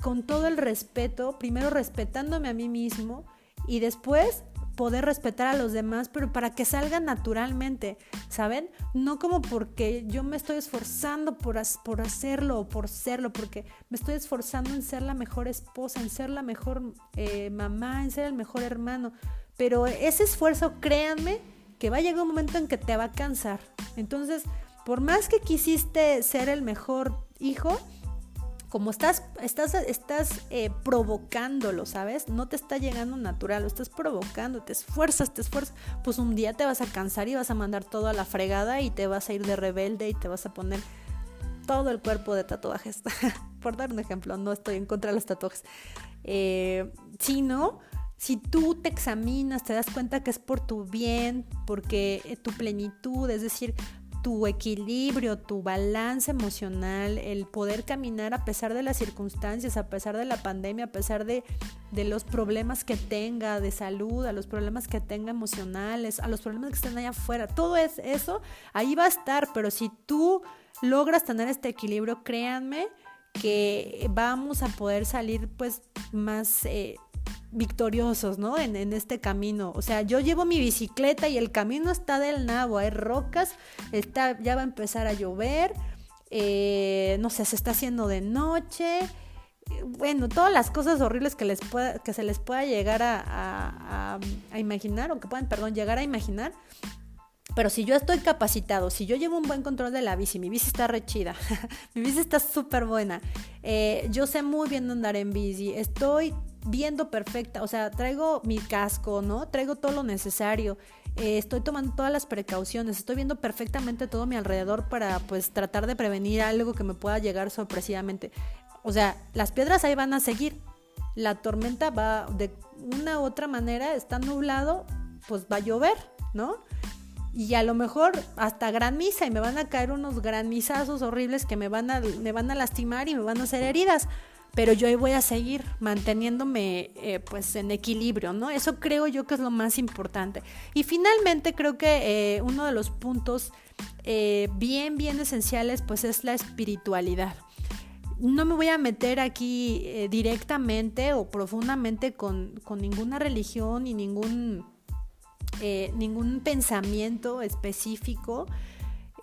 Speaker 1: con todo el respeto, primero respetándome a mí mismo y después poder respetar a los demás, pero para que salga naturalmente, ¿saben? No como porque yo me estoy esforzando por, por hacerlo o por serlo, porque me estoy esforzando en ser la mejor esposa, en ser la mejor eh, mamá, en ser el mejor hermano, pero ese esfuerzo, créanme, que va a llegar un momento en que te va a cansar. Entonces, por más que quisiste ser el mejor hijo, como estás, estás, estás eh, provocándolo, ¿sabes? No te está llegando natural, lo estás provocando, te esfuerzas, te esfuerzas, pues un día te vas a cansar y vas a mandar todo a la fregada y te vas a ir de rebelde y te vas a poner todo el cuerpo de tatuajes. por dar un ejemplo, no estoy en contra de los tatuajes. Eh, sino, si tú te examinas, te das cuenta que es por tu bien, porque eh, tu plenitud, es decir, tu equilibrio, tu balance emocional, el poder caminar a pesar de las circunstancias, a pesar de la pandemia, a pesar de, los problemas que tenga de salud, a los problemas que tenga emocionales, a los problemas que estén allá afuera, todo es eso, ahí va a estar, pero si tú logras tener este equilibrio, créanme que vamos a poder salir pues más... Eh, victoriosos, ¿no? En, este camino. O sea, yo llevo mi bicicleta y el camino está del nabo, hay rocas, está, ya va a empezar a llover, eh, no sé, se está haciendo de noche. Bueno, todas las cosas horribles que, les que se les pueda llegar a, a imaginar, o que puedan, perdón, llegar a imaginar, pero si yo estoy capacitado, si yo llevo un buen control de la bici, mi bici está rechida, mi bici está súper buena, eh, yo sé muy bien andar en bici, estoy viendo perfecta, o sea, traigo mi casco, ¿no? Traigo todo lo necesario, eh, estoy tomando todas las precauciones, estoy viendo perfectamente todo mi alrededor para pues tratar de prevenir algo que me pueda llegar sorpresivamente. O sea, las piedras ahí van a seguir, la tormenta va de una u otra manera, está nublado, pues va a llover, ¿no? y a lo mejor hasta gran misa y me van a caer unos granizazos horribles que me van a, me van a lastimar y me van a hacer heridas. Pero yo voy a seguir manteniéndome eh, pues en equilibrio, ¿no? Eso creo yo que es lo más importante. Y finalmente creo que eh, uno de los puntos eh, bien, bien esenciales pues es la espiritualidad. No me voy a meter aquí directamente o profundamente con, con ninguna religión y ningún ningún pensamiento específico.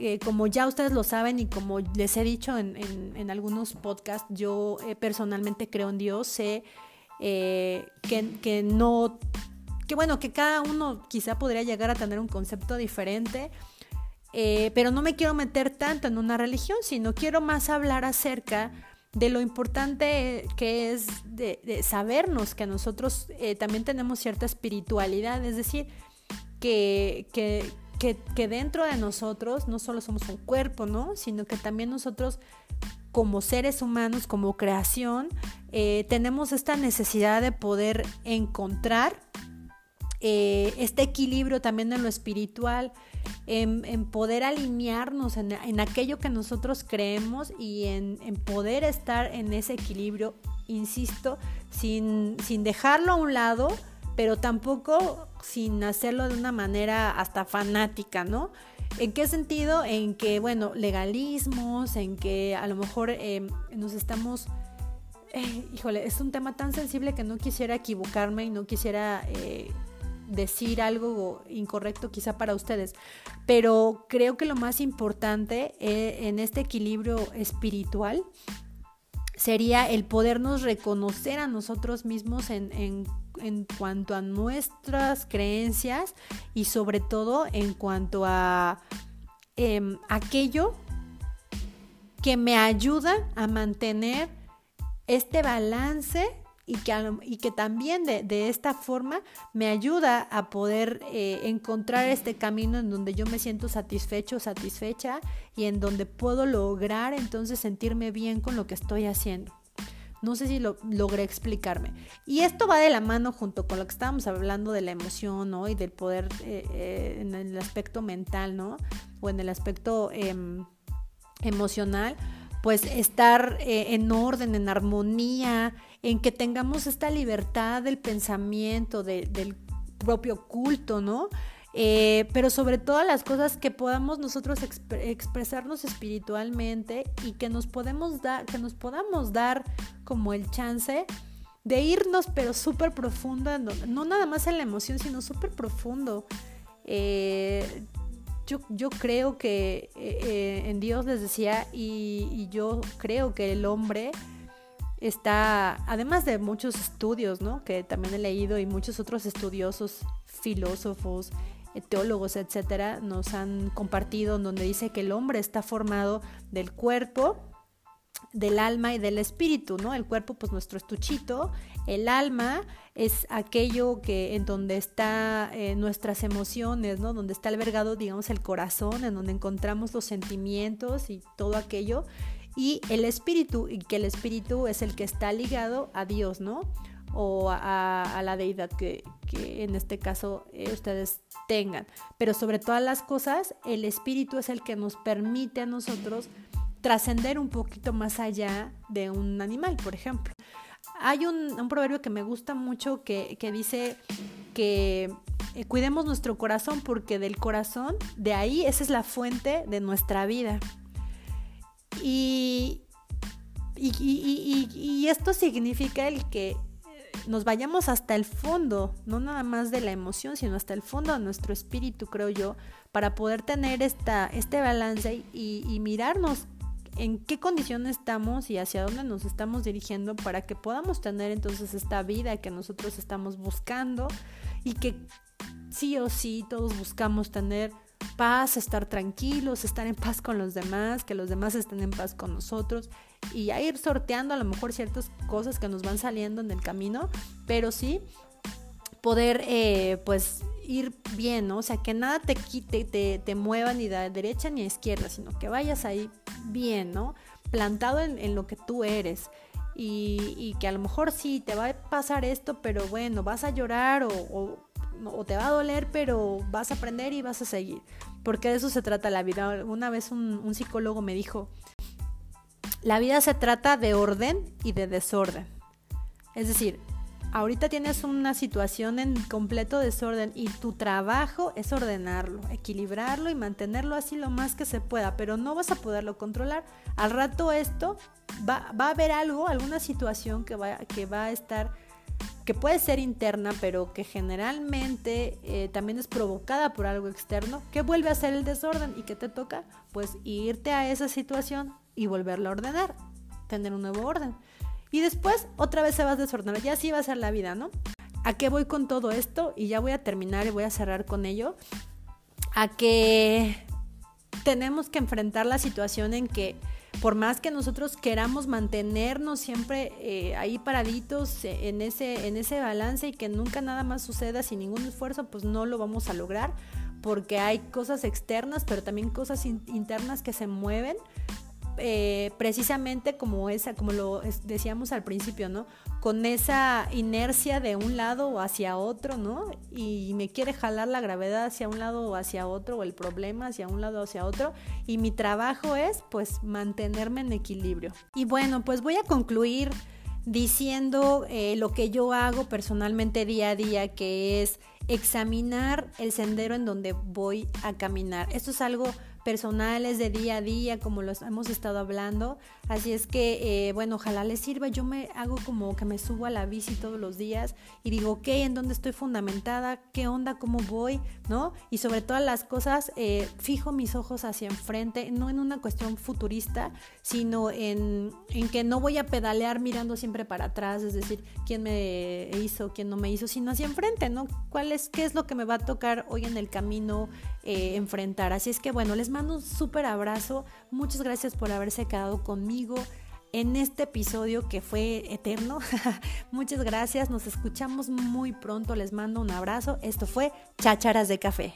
Speaker 1: Eh, como ya ustedes lo saben y como les he dicho en, algunos podcasts, yo eh, personalmente creo en Dios, sé que, no, que bueno, que cada uno quizá podría llegar a tener un concepto diferente, pero no me quiero meter tanto en una religión, sino quiero más hablar acerca de lo importante que es de, sabernos que nosotros también tenemos cierta espiritualidad, es decir, que, que, que, dentro de nosotros no solo somos un cuerpo, ¿no? Sino que también nosotros como seres humanos, como creación, eh, tenemos esta necesidad de poder encontrar eh, este equilibrio también en lo espiritual, en, poder alinearnos en, aquello que nosotros creemos y en, en, poder estar en ese equilibrio, insisto, sin, sin dejarlo a un lado, pero tampoco sin hacerlo de una manera hasta fanática, ¿no? ¿En qué sentido? En que, bueno, legalismos, en que a lo mejor em, nos estamos... Eh, híjole, es un tema tan sensible que no quisiera equivocarme y no quisiera eh, decir algo incorrecto quizá para ustedes, pero creo que lo más importante eh, en este equilibrio espiritual sería el podernos reconocer a nosotros mismos en, en, en, cuanto a nuestras creencias y sobre todo en cuanto a eh, aquello que me ayuda a mantener este balance y que, y que también de, de, esta forma me ayuda a poder eh, encontrar este camino en donde yo me siento satisfecho, satisfecha y en donde puedo lograr entonces sentirme bien con lo que estoy haciendo. No sé si lo logré explicarme. Y esto va de la mano junto con lo que estábamos hablando de la emoción, ¿no? Y del poder eh, eh, en el aspecto mental, ¿no? O en el aspecto eh, emocional pues estar eh, en orden, en armonía, en que tengamos esta libertad del pensamiento, de, del propio culto, ¿no? Eh, pero sobre todas las cosas que podamos nosotros exp expresarnos espiritualmente y que nos podemos que nos podamos dar como el chance de irnos pero súper profundo, no, nada más en la emoción, sino súper profundo. Eh, yo, creo que eh, en Dios les decía y, yo creo que el hombre está, además de muchos estudios, ¿no? Que también he leído y muchos otros estudiosos, filósofos, teólogos, etcétera, nos han compartido donde dice que el hombre está formado del cuerpo, del alma y del espíritu, ¿no? El cuerpo, pues nuestro estuchito, el alma es aquello que en donde está eh, nuestras emociones, ¿no? Donde está albergado, digamos, el corazón, en donde encontramos los sentimientos y todo aquello. Y el espíritu, y que el espíritu es el que está ligado a Dios, ¿no? O a, la deidad que, que, en este caso eh, ustedes tengan. Pero sobre todas las cosas, el espíritu es el que nos permite a nosotros trascender un poquito más allá de un animal, por ejemplo. Hay un, proverbio que me gusta mucho que, dice que eh, cuidemos nuestro corazón porque del corazón, de ahí, esa es la fuente de nuestra vida. Y, y, esto significa el que nos vayamos hasta el fondo, no nada más de la emoción, sino hasta el fondo de nuestro espíritu, creo yo, para poder tener esta, este balance y, y mirarnos en qué condición estamos y hacia dónde nos estamos dirigiendo para que podamos tener entonces esta vida que nosotros estamos buscando y que sí o sí todos buscamos tener paz, estar tranquilos, estar en paz con los demás, que los demás estén en paz con nosotros y a ir sorteando a lo mejor ciertas cosas que nos van saliendo en el camino, pero sí poder eh, pues ir bien, ¿no? O sea, que nada te quite, te, te mueva ni de derecha ni a izquierda, sino que vayas ahí bien, ¿no? Plantado en, lo que tú eres. Y, que a lo mejor sí te va a pasar esto, pero bueno, vas a llorar o, o, te va a doler, pero vas a aprender y vas a seguir. Porque de eso se trata la vida. Una vez un psicólogo me dijo, la vida se trata de orden y de desorden. Es decir, ahorita tienes una situación en completo desorden y tu trabajo es ordenarlo, equilibrarlo y mantenerlo así lo más que se pueda, pero no vas a poderlo controlar. Al rato esto va, a haber algo, alguna situación que va, que va a estar que puede ser interna, pero que generalmente eh, también es provocada por algo externo, que vuelve a ser el desorden y que te toca, pues irte a esa situación y volverla a ordenar, tener un nuevo orden. Y después otra vez se va a desordenar. Ya así va a ser la vida, ¿no? ¿A qué voy con todo esto? Y ya voy a terminar y voy a cerrar con ello. A que tenemos que enfrentar la situación en que por más que nosotros queramos mantenernos siempre eh, ahí paraditos en ese, en ese balance y que nunca nada más suceda sin ningún esfuerzo, pues no lo vamos a lograr porque hay cosas externas, pero también cosas internas que se mueven eh, precisamente como esa, como lo decíamos al principio, ¿no? Con esa inercia de un lado o hacia otro, ¿no? Y me quiere jalar la gravedad hacia un lado o hacia otro, o el problema hacia un lado o hacia otro. Y mi trabajo es, pues, mantenerme en equilibrio. Y bueno, pues voy a concluir diciendo eh, lo que yo hago personalmente día a día, que es examinar el sendero en donde voy a caminar. Esto es algo personales de día a día, como los hemos estado hablando. Así es que, eh, bueno, ojalá les sirva. Yo me hago como que me subo a la bici todos los días y digo, ok, ¿en dónde estoy fundamentada? ¿Qué onda? ¿Cómo voy? ¿No? Y sobre todas las cosas, eh, fijo mis ojos hacia enfrente, no en una cuestión futurista, sino en, en que no voy a pedalear mirando siempre para atrás, es decir, quién me hizo, quién no me hizo, sino hacia enfrente, ¿no? ¿Cuál es, qué es lo que me va a tocar hoy en el camino eh, enfrentar? Así es que, bueno, les mando un súper abrazo. Muchas gracias por haberse quedado conmigo en este episodio que fue eterno. Muchas gracias, nos escuchamos muy pronto, les mando un abrazo. Esto fue Chácharas de Café.